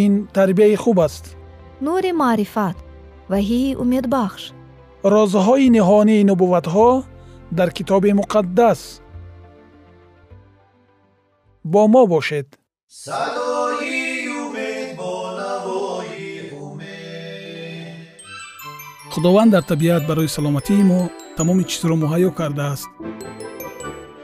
ин тарбияи хуб аст. Нури маърифат ваҳии умедбахш. Розҳои ниҳонии нубувватҳо дар китоби муқаддас. Бо мо бошед. Садои умед бо навои умед. Худованд дар табиат барои саломатии мо тамоми чизро муҳайё кардааст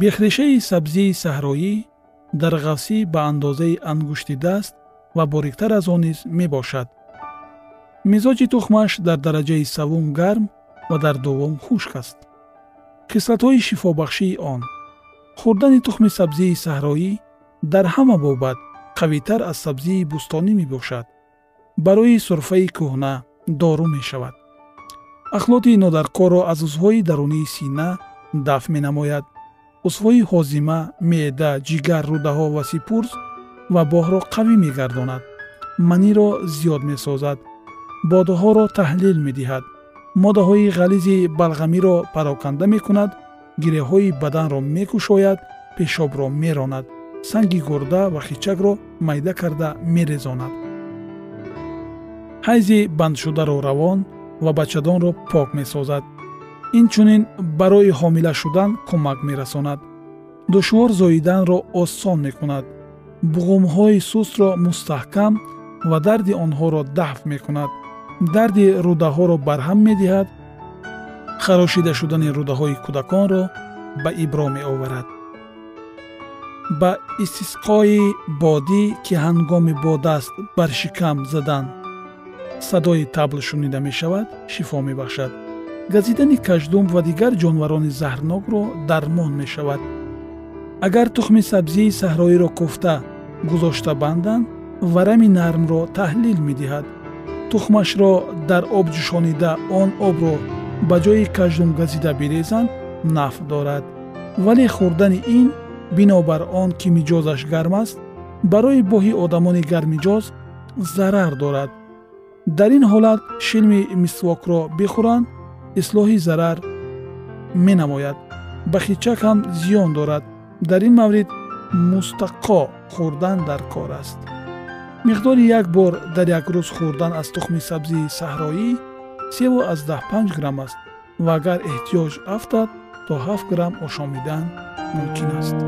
бехрешаи сабзии саҳроӣ дар ғафсӣ ба андозаи ангушти даст ва бориктар аз он низ мебошад. Мизоҷи тухмаш дар дараҷаи савум гарм ва дар дуввум хушк аст. Хислатҳои шифобахшии он. Хӯрдани тухми сабзии саҳроӣ дар ҳама бобат қавитар аз сабзии бӯстонӣ мебошад. Барои сурфаи кӯҳна дору мешавад. Ахлоти нодаркорро аз узвҳои дарунии сина дафт менамояд узвҳои ҳозима меъда ҷигар рӯдаҳо ва сипурс ва боҳро қавӣ мегардонад. маниро зиёд месозад. бодаҳоро таҳлил медиҳад. моддаҳои ғализи балғамиро пароканда мекунад. гиреҳҳои баданро мекушояд. пешобро меронад. санги гурда ва хичакро майда карда мерезонад. ҳайзи бандшударо равон ва бачадонро пок месозад инчунин барои ҳомила шудан кӯмак мерасонад. душвор зоиданро осон мекунад. буғумҳои сустро мустаҳкам ва дарди онҳоро дафт мекунад. дарди рӯдаҳоро барҳам медиҳад. харошида шудани рӯдаҳои кӯдаконро ба ибро меоварад. ба истисқои бодӣ ки ҳангоми бодаст бар шикам задан садои табл шунида мешавад шифо мебахшад газидани каждум ва дигар ҷонварони заҳрнокро дармон мешавад. Агар тухми сабзии саҳроиро кӯфта гузошта банданд варами нармро таҳлил медиҳад. Тухмашро дар об ҷӯшонида он обро ба ҷои каждум газида бирезанд нафъ дорад. Вале хӯрдани ин бинобар он ки миҷозаш гарм аст барои боҳи одамони гармиҷоз зарар дорад. Дар ин ҳолат шилми мисвокро бихӯранд ислоҳи зарар менамояд. Ба хичак ҳам зиён дорад. Дар ин маврид мустаққо хӯрдан дар кор аст. Миқдори як бор дар як рӯз хӯрдан аз тухми сабзии саҳроӣ севу аздаҳ панҷ грамм аст ва агар эҳтиёҷ афтад то ҳафт грамм ошомидан мумкин аст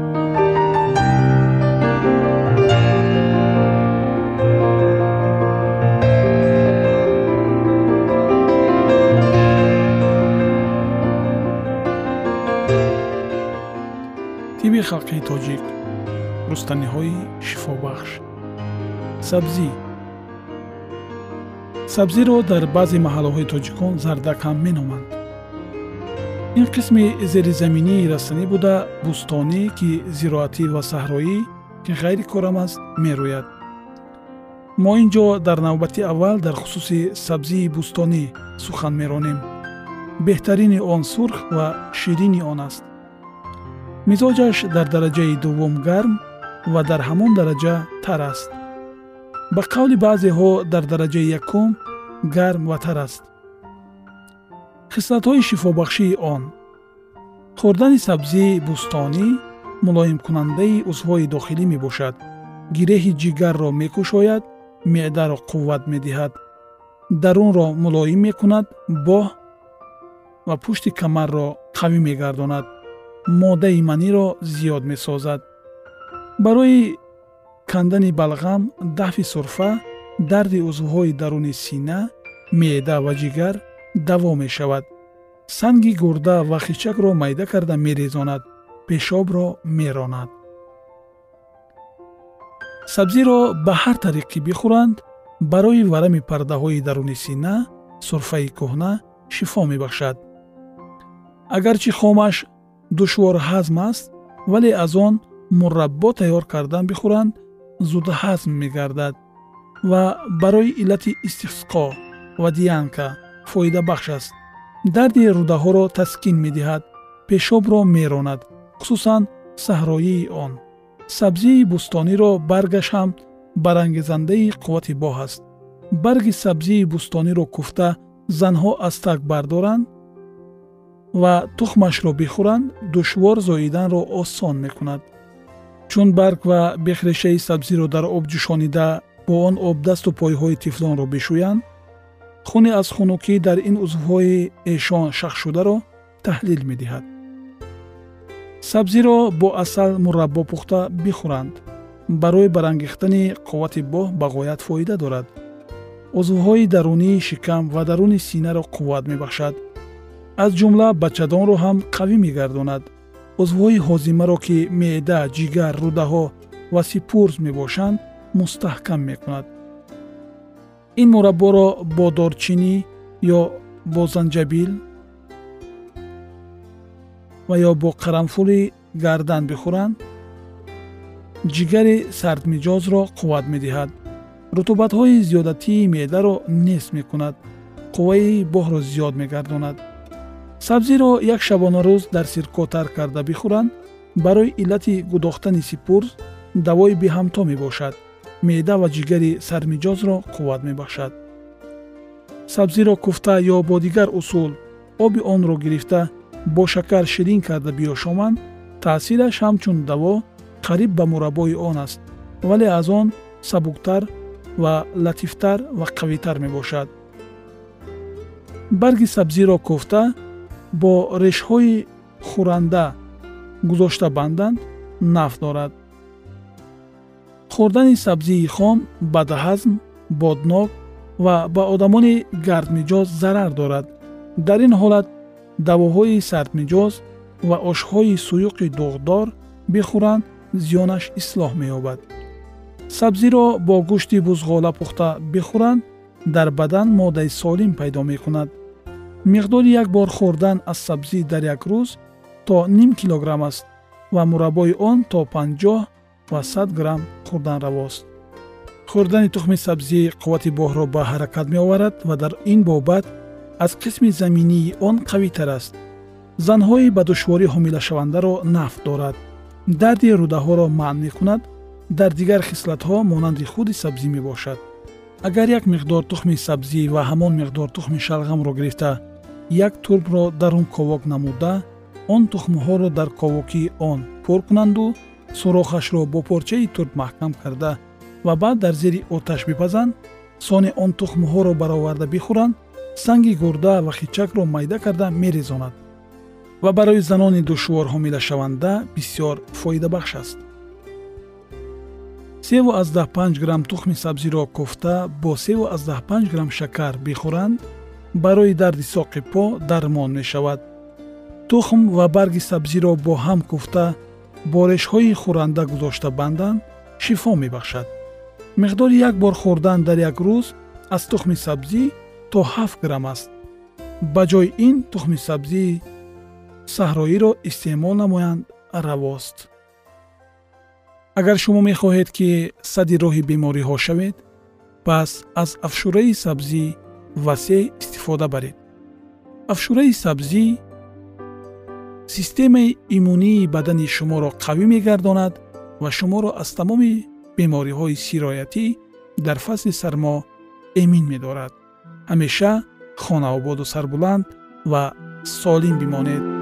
тиби халқии тоҷик рустаниҳои шифобахш. Сабзӣ. Сабзиро дар баъзе маҳаллаҳои тоҷикон зардак ҳам меноманд. Ин қисми зеризаминии растанӣ буда бӯстонӣ ки зироатӣ ва саҳроӣ ки ғайри корам аст мерӯяд. Мо ин ҷо дар навбати аввал дар хусуси сабзии бӯстонӣ сухан меронем беҳтарини он сурх ва ширини он аст мизоҷаш дар дараҷаи дуввум гарм ва дар ҳамон дараҷа тар аст. Ба қавли баъзеҳо дар дараҷаи якум гарм ва тар аст. Хислатҳои шифобахшии он. Хӯрдани сабзии бӯстонӣ мулоимкунандаи узвҳои дохилӣ мебошад. Гиреҳи ҷигарро мекушояд меъдаро қувват медиҳад. Дарунро мулоим мекунад боҳ ва пушти камарро қавӣ мегардонад моддаи маниро зиёд месозад. Барои кандани балғам дафъи сурфа дарди узвҳои даруни сина меъда ва ҷигар даво мешавад. Санги гурда ва хичакро майда карда мерезонад пешобро меронад. Сабзиро ба ҳар тариқӣ бихӯранд барои варами пардаҳои даруни сина сурфаи кӯҳна шифо мебахшад. Агарчи хомаш душвор ҳазм аст вале аз он мураббо тайёр кардан бихӯранд зуд ҳазм мегардад. Ва барои иллати истисқо ва диянка фоидабахш аст. Дарди рӯдаҳоро таскин медиҳад пешобро меронад хусусан саҳроии он. Сабзии бӯстониро баргаш ҳам барангезандаи қуввати боҳ аст. Барги сабзии бӯстониро куфта занҳо аз так бардоранд ва тухмашро бихӯранд душвор зоиданро осон мекунад. Чун барг ва бехрешаи сабзиро дар об ҷӯшонида бо он об дасту пойҳои тифлонро бишӯянд хуне аз хунукӣ дар ин узвҳои эшон шахшшударо таҳлил медиҳад. Сабзиро бо асал мураббо пухта бихӯранд. Барои барангехтани қуввати боҳ ба ғоят фоида дорад. Узвҳои дарунии шикам ва даруни синаро қувват мебахшад аз ҷумла бачадонро ҳам қавӣ мегардонад. Узвҳои ҳозимаро ки меъда ҷигар рӯдаҳо ва сипурз мебошанд мустаҳкам мекунад. Ин мурабборо бо дорчинӣ ё бо занҷабил ва ё бо қаранфули гардан бихӯранд ҷигари сардмиҷозро қувват медиҳад. Рутубатҳои зиёдатии меъдаро нест мекунад. Қувваи боҳро зиёд мегардонад сабзиро як шабонарӯз дар сирко тар карда бихӯранд барои иллати гудохтани сипурз давои беҳамто мебошад меъда ва ҷигари сармиҷозро қувват мебахшад. сабзиро куфта ё бо дигар усул оби онро гирифта бо шакар ширин карда биёшоманд таъсираш ҳамчун даво қариб ба мураббои он аст вале аз он сабуктар ва латифтар ва қавитар мебошад. барги сабзиро куфта бо решҳои хӯранда гузошта банданд наф дорад. Хӯрдани сабзии хом бадҳазм боднок ва ба одамони гардмиҷоз зарар дорад. Дар ин ҳолат давоҳои сардмиҷоз ва ошҳои суюқи дуғдор бихӯранд зиёнаш ислоҳ меёбад. Сабзиро бо гӯшти бузғола пухта бихӯранд дар бадан моддаи солим пайдо мекунад миқдори як бор хӯрдан аз сабзӣ дар як рӯз то ним килограмм аст ва мураббои он то панҷоҳ ва сад грамм хӯрдан равост. Хӯрдани тухми сабзӣ қуввати боҳро ба ҳаракат меоварад ва дар ин бобат аз қисми заминии он қавитар аст. Занҳои ба душворӣ ҳомилашавандаро наф дорад. Дарди рӯдаҳоро манъ мекунад дар дигар хислатҳо монанди худи сабзӣ мебошад. Агар як миқдор тухми сабзӣ ва ҳамон миқдор тухми шалғамро гирифта як турбро дар он ковок намуда он тухмҳоро дар ковокии он пур кунанду сурохашро бо порчаи турб маҳкам карда ва баъд дар зери оташ бипазанд сони он тухмҳоро бароварда бихӯранд санги гурда ва хичакро майда карда мерезонад. Ва барои занони душвор ҳомилашаванда бисёр фоидабахш аст. Севу аздаҳ панҷ грамм тухми сабзиро куфта бо севу аздаҳ панҷ грамм шакар бихӯранд барои дарди соқи по дармон мешавад. Тухм ва барги сабзиро бо ҳам куфта бо решҳои хӯранда гузошта банданд шифо мебахшад. Миқдори як бор хӯрдан дар як рӯз аз тухми сабзӣ то ҳафт грамм аст. Ба ҷои ин тухми сабзии саҳроиро истеъмол намоянд равост. Агар шумо мехоҳед ки садди роҳи бемориҳо шавед пас аз афшураи сабзӣ васеъ истифода баред. Афшураи сабзӣ системаи иммунии бадани шуморо қавӣ мегардонад ва шуморо аз тамоми бемориҳои сироятӣ дар фасли сармо эмин медорад. Ҳамеша хонаободу сарбуланд ва солим бимонед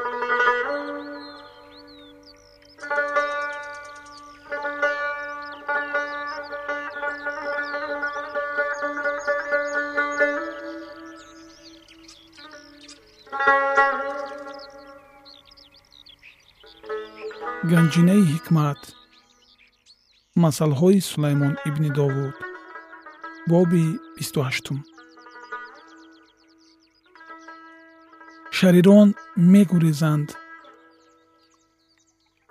ганҷинаи ҳикмат. Масъалҳои сулаймон ибни довуд. Боби бисту шарирон мегурезанд.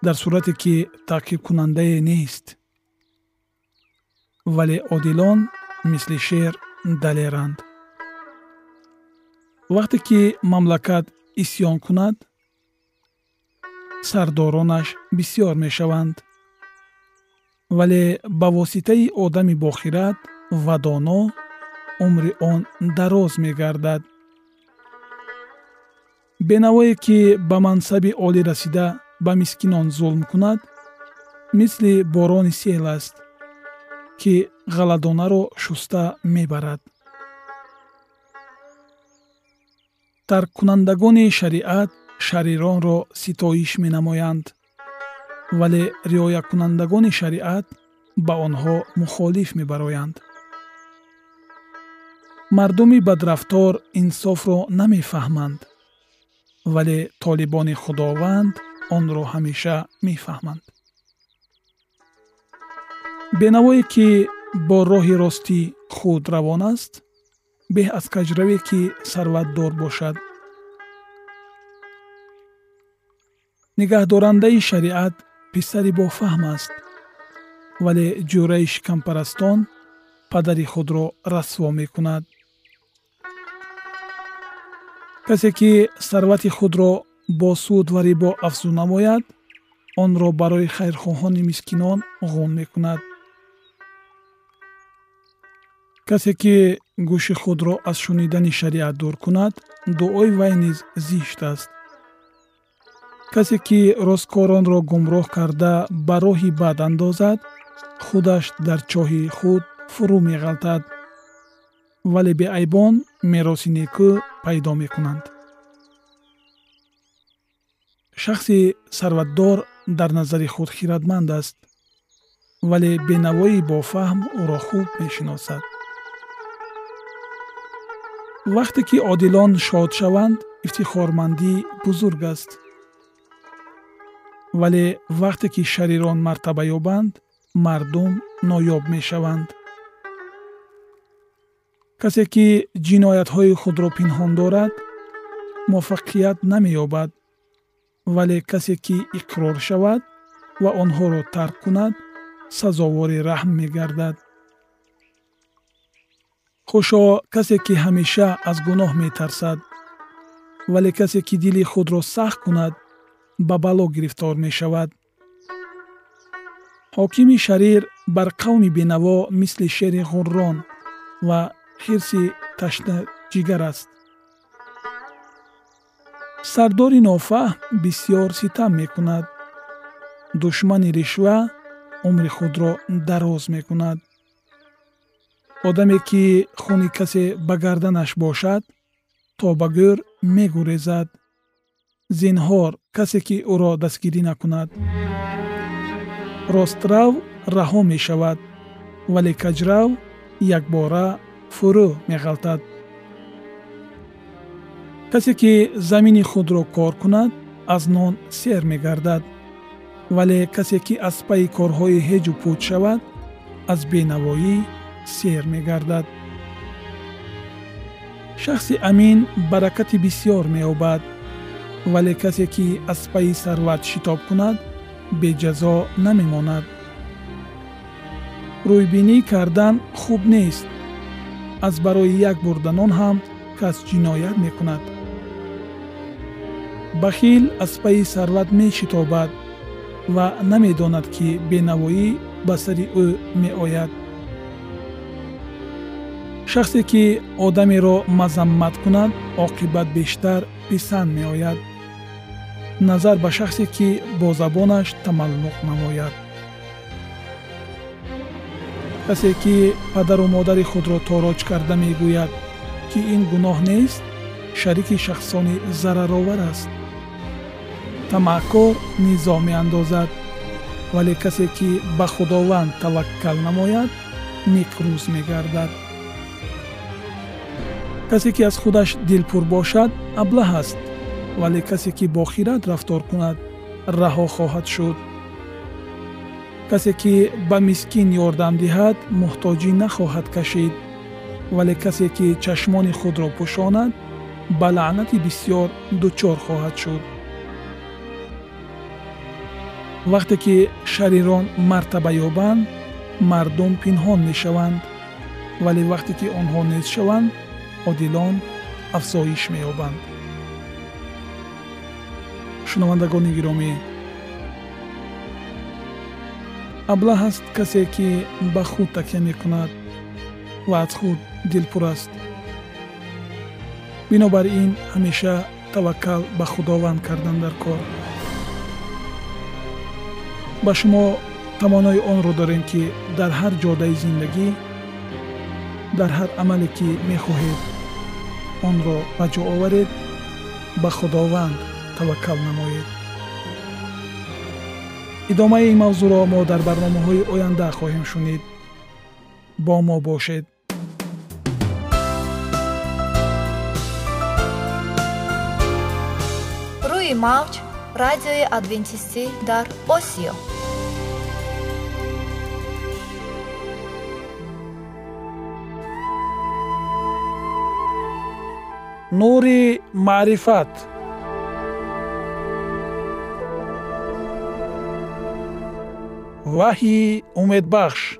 Дар сурате ки таъқибкунандае нест. Вале одилон мисли шер далеранд. Вақте ки мамлакат исьён кунад сардоронаш бисьёр мешаванд. Вале ба воситаи одами бохират ва доно умри он дароз мегардад. Бенавое ки ба мансаби олӣ расида ба мискинон зулм кунад мисли борони сел аст ки ғаладонаро шуста мебарад. Тарккунандагони шариат шариронро ситоиш менамоянд вале риоякунандагони шариат ба онҳо мухолиф мебароянд мардуми бадрафтор инсофро намефаҳманд вале толибони худованд онро ҳамеша мефаҳманд бенавое ки бо роҳи ростӣ худ равон аст беҳ аз каҷраве ки сарватдор бошад нигаҳдорандаи шариат писари бофаҳм аст вале ҷӯраи шикампарастон падари худро расво мекунад. Касе ки сарвати худро бо суд ва рибо афзӯ намояд онро барои хайрхоҳони мискинон ғун мекунад. Касе ки гӯши худро аз шунидани шариат дур кунад дуои вай низ зишт аст касе ки росткоронро гумроҳ карда ба роҳи бад андозад худаш дар чоҳи худ фурӯ меғалтад. Вале беайбон мероси некӯ пайдо мекунанд. Шахси сарватдор дар назари худ хиратманд аст вале бенавои бофаҳм ӯро хуб мешиносад. Вақте ки одилон шод шаванд ифтихормандӣ бузург аст вале вақте ки шарирон мартаба ёбанд мардум ноёб мешаванд. Касе ки ҷиноятҳои худро пинҳон дорад муваффақият намеёбад вале касе ки иқрор шавад ва онҳоро тарк кунад сазовори раҳм мегардад. Хушо касе ки ҳамеша аз гуноҳ метарсад вале касе ки дили худро сахт кунад ба бало гирифтор мешавад. Ҳокими шарир бар қавми бенаво мисли шери ғуррон ва хирси ташнаҷигар аст. Сардори нофаҳм бисьёр ситам мекунад. Душмани ришва умри худро дароз мекунад. Одаме ки хуни касе ба гарданаш бошад то ба гӯр мегурезад зинҳор касе ки ӯро дастгирӣ накунад. Рострав раҳо мешавад вале каҷрав якбора фурӯ меғалтад. Касе ки замини худро кор кунад аз нон сер мегардад. Вале касе ки аз пайи корҳои ҳеҷу пӯч шавад аз бенавоӣ сер мегардад. Шахси амин баракати бисьёр меёбад вале касе ки аз пайи сарват шитоб кунад беҷазо намемонад. Рӯйбинӣ кардан хуб нест. Аз барои як бурданон ҳам кас ҷиноят мекунад. Бахил аз пайи сарват мешитобад ва намедонад ки бенавоӣ ба сари ӯ меояд. Шахсе ки одамеро мазаммат кунад оқибат бештар писанд меояд назар ба шахсе ки бо забонаш тамаллуқ намояд. Касе ки падару модари худро тороҷ карда мегӯяд ки ин гуноҳ нест шарики шахсони зараровар аст. Тамаъкор низо меандозад вале касе ки ба худованд таваккал намояд некрӯз мегардад. Касе ки аз худаш дилпур бошад аблаҳ аст вале касе ки бохират рафтор кунад раҳо хоҳад шуд. касе ки ба мискин ёрдам диҳад муҳтоҷӣ нахоҳад кашид. вале касе ки чашмони худро пӯшонад ба лаънати бисьёр дучор хоҳад шуд. вақте ки шарирон мартаба ёбанд мардум пинҳон мешаванд. вале вақте ки онҳо нест шаванд одилон афзоиш меёбанд шунавандагони гиромӣ. Аблаҳ аст касе ки ба худ такя мекунад ва аз худ дилпур аст. Бинобар ин ҳамеша таваккал ба худованд кардан дар кор. Ба шумо тавонои онро дорем ки дар ҳар ҷодаи зиндагӣ дар ҳар амале ки мехоҳед онро ба ҷо оваред ба худованд таваккал намоед. Идомаи ин мавзӯъро мо дар барномаҳои оянда хоҳем шунид. Бо мо бошед. Рӯи мавҷ радиои адвентистӣ дар осиё. Нури маърифат ваҳйи умедбахш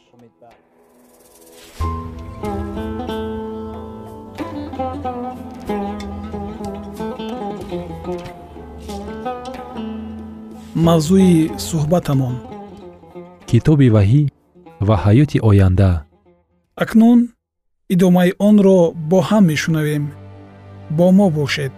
Мавзӯи суҳбатамон. Китоби ваҳӣ ва ҳаёти оянда. Акнун идомаи онро бо ҳам мешунавем. Бо мо бошед.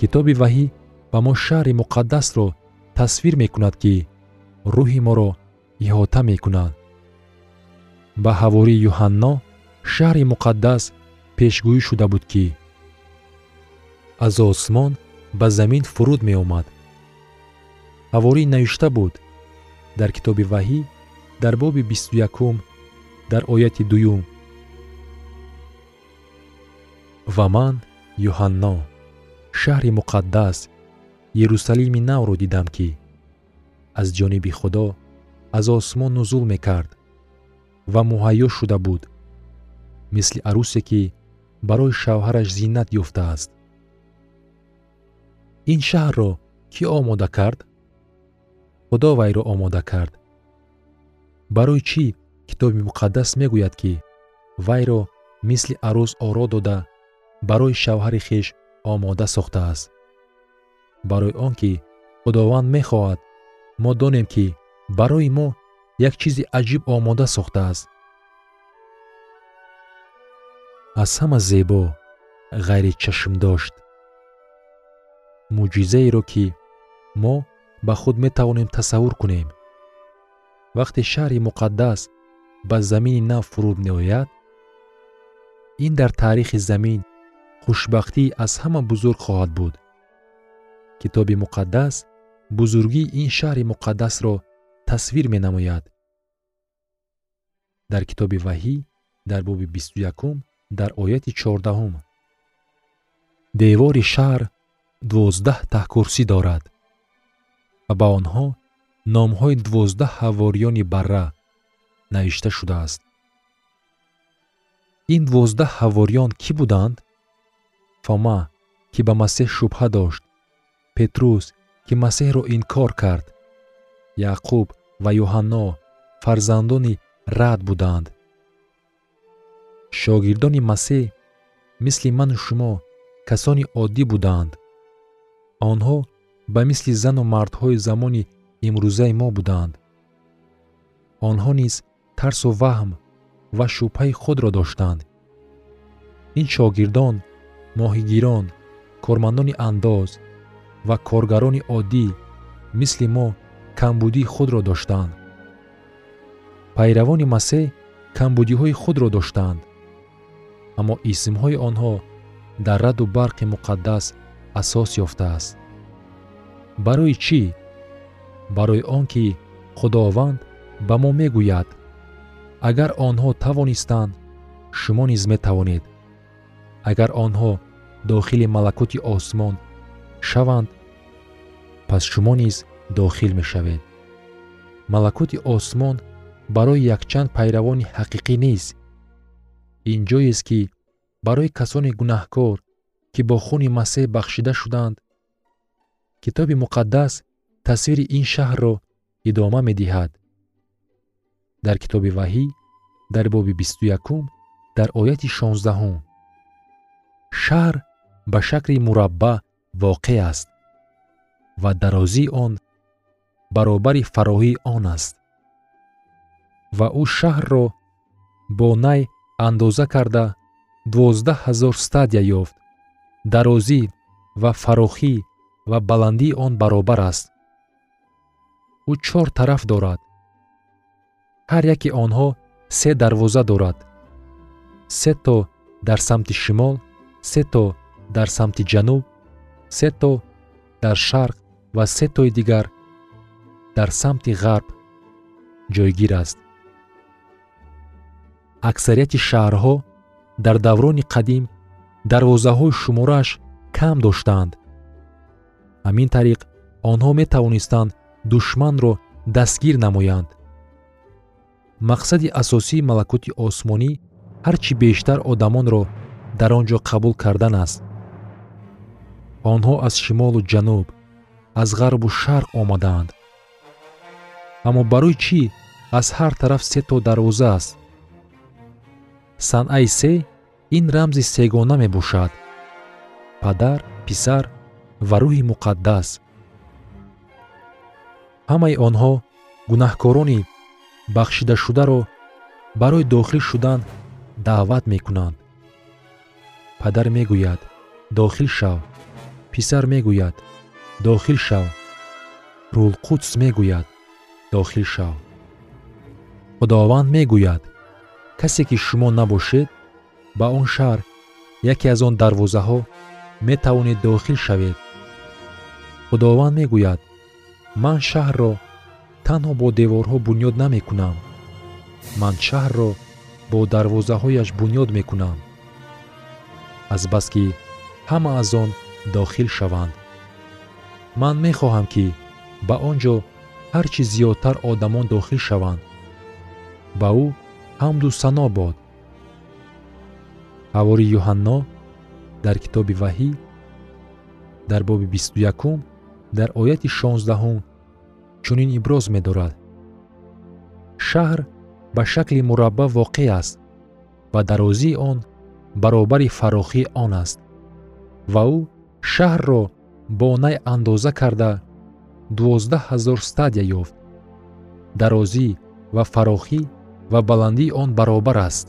Китоби ваҳӣ ба мо шаҳри муқаддасро тасвир мекунад ки рӯҳи моро иҳота мекунад ба ҳавории юҳанно шаҳри муқаддас пешгӯӣ шуда буд ки аз осмон ба замин фуруд меомад. Ҳаворӣ навишта буд? Дар китоби ваҳӣ дар боби бисту якум дар ояти дуюм. Ва ман юҳанно шаҳри муқаддас ерусалими навро дидам ки аз ҷониби худо аз осмон нузул мекард ва муҳайё шуда буд мисли арӯсе ки барои шавҳараш зиннат ёфтааст. Ин шаҳрро кӣ омода кард? Худо вайро омода кард? Барои чӣ китоби муқаддас мегӯяд ки вайро мисли арӯс оро дода барои шавҳари хеш омода сохтааст барои он ки худованд мехоҳад. Мо донем ки барои мо як чизи аҷиб омода сохтааст аз ҳама зебо ғайри чашмдошт мӯъҷизаеро ки мо ба худ метавонем тасаввур кунем. Вақте шаҳри муқаддас ба замини нав фуруд меояд ин дар таърихи замин хушбахтӣ аз ҳама бузург хоҳад буд китоби муқаддас бузургии ин шаҳри муқаддасро тасвир менамояд. Дар китоби ваҳӣ дар боби бисту якум дар ояти чордаҳум. Девори шаҳр дувоздаҳ таҳкурсӣ дорад. Ва ба онҳо номҳои дувоздаҳ ҳавориёни барра навишта шудааст. Ин дувоздаҳ ҳавориён кӣ буданд? Фома ки ба масеҳ шубҳа дошт петрус ки масеҳро инкор кард. Яъқуб ва юҳанно фарзандони рад буданд. Шогирдони масеҳ мисли ману шумо касони оддӣ буданд. Онҳо ба мисли зану мардҳои замони имрӯзаи мо буданд. Онҳо низ тарсу ваҳм ва шубҳаи худро доштанд. Ин шогирдон моҳигирон кормандони андоз ва коргарони оддӣ мисли мо камбудии худро доштанд пайравони масеҳ камбудиҳои худро доштанд аммо исмҳои онҳо дар раду барқи муқаддас асос ёфтааст. Барои чӣ? Барои он ки худованд ба мо мегӯяд. Агар онҳо тавонистанд шумо низ метавонед. Агар онҳо дохили малакути осмон шаванд пас шумо низ дохил мешавед. Малакути осмон барои якчанд пайравони ҳақиқӣ нест ин ҷоест ки барои касони гунаҳкор ки бо хуни масеҳ бахшида шуданд китоби муқаддас тасвири ин шаҳрро идома медиҳад. Дар китоби ваҳӣ дар боби бисту якум дар ояти шонздаҳум. Шаҳр ба шакли мурабба воқеъ аст ва дарозии он баробари фароҳии он аст. Ва ӯ шаҳрро бо най андоза карда дувоздаҳ ҳазор стадия ёфт. Дарозӣ ва фарохӣ ва баландии он баробар аст. Ӯ чор тараф дорад. Ҳар яки онҳо се дарвоза дорад. Се то дар самти шимол се то дар самти ҷануб се то дар шарқ ва се тои дигар дар самти ғарб ҷойгир аст. Аксарияти шаҳрҳо дар даврони қадим дарвозаҳои шуморааш кам доштаанд. Ҳамин тариқ онҳо метавонистанд душманро дастгир намоянд. Мақсади асосии малакути осмонӣ ҳар чӣ бештар одамонро дар он ҷо қабул кардан аст. Онҳо аз шимолу ҷануб аз ғарбу шарқ омадаанд аммо барои чӣ? Аз ҳар тараф се то дарвоза аст. Санъаи се ин рамзи сегона мебошад. Падар писар ва рӯҳи муқаддас. Ҳамаи онҳо гунаҳкорони бахшидашударо барои дохил шудан даъват мекунанд. Падар мегӯяд дохил шав писар мегӯяд дохил шав. Рӯҳулқудс мегӯяд дохил шав. Худованд мегӯяд касе ки шумо набошед ба он шаҳр яке аз он дарвозаҳо метавонед дохил шавед. Худованд мегӯяд ман шаҳрро танҳо бо деворҳо бунёд намекунам. Ман шаҳрро бо дарвозаҳояш бунёд мекунам. Азбаски ҳама аз он дохил шаванд ман мехоҳам ки ба он ҷо ҳар чӣ зиёдтар одамон дохил шаванд. Ба ӯ ҳамду сано бод. Ҳавори юҳанно дар китоби ваҳӣ дар боби бисту якум дар ояти шонздаҳум чунин иброз медорад. Шаҳр ба шакли мурабба воқеъ аст ва дарозии он баробари фарохии он аст ва ӯ шаҳрро бо най андоза карда дувоздаҳ ҳазор стадия ёфт. Дарозӣ ва фарохӣ ва баландии он баробар аст.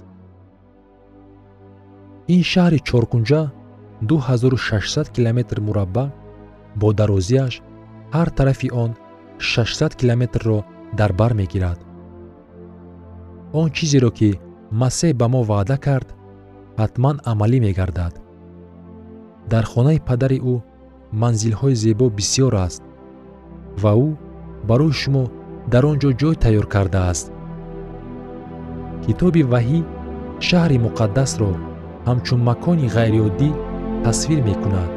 Ин шаҳри чоркунҷа 2600 километр мурабба бо дарозиаш ҳар тарафи он 600 километрро дар бар мегирад. Он чизеро ки масеҳ ба мо ваъда кард ҳатман амалӣ мегардад. Дар хонаи падари ӯ манзилҳои зебо бисьёр аст ва ӯ барои шумо дар он ҷо ҷой тайёр кардааст. Китоби ваҳӣ шаҳри муқаддасро ҳамчун макони ғайриоддӣ тасвир мекунад